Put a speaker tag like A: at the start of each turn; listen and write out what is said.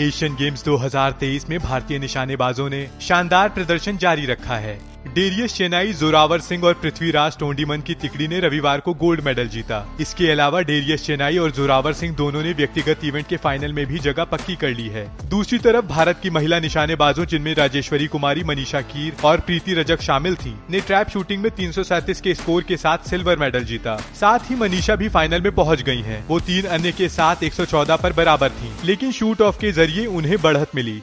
A: Asian games 2023 में भारतीय निशानेबाजों ने शानदार प्रदर्शन जारी रखा है। डेरियस चेनाई जोरावर सिंह और पृथ्वीराज टोंडीमन की तिकड़ी ने रविवार को गोल्ड मेडल जीता। इसके अलावा डेरियस चेनाई और जोरावर सिंह दोनों ने व्यक्तिगत इवेंट के फाइनल में भी जगह पक्की कर ली है। दूसरी तरफ़ भारत की महिला निशानेबाजों, जिनमें राजेश्वरी कुमारी, मनीषा कीर और प्रीति रजक शामिल थी, ने ट्रैप शूटिंग में तीन सौ सैंतीस के स्कोर के साथ सिल्वर मेडल जीता। साथ ही मनीषा भी फाइनल में पहुँच गई है। वो तीन अन्य के साथ 114 पर बराबर थी, लेकिन शूट ऑफ़ के ज़रिए उन्हें बढ़त मिली।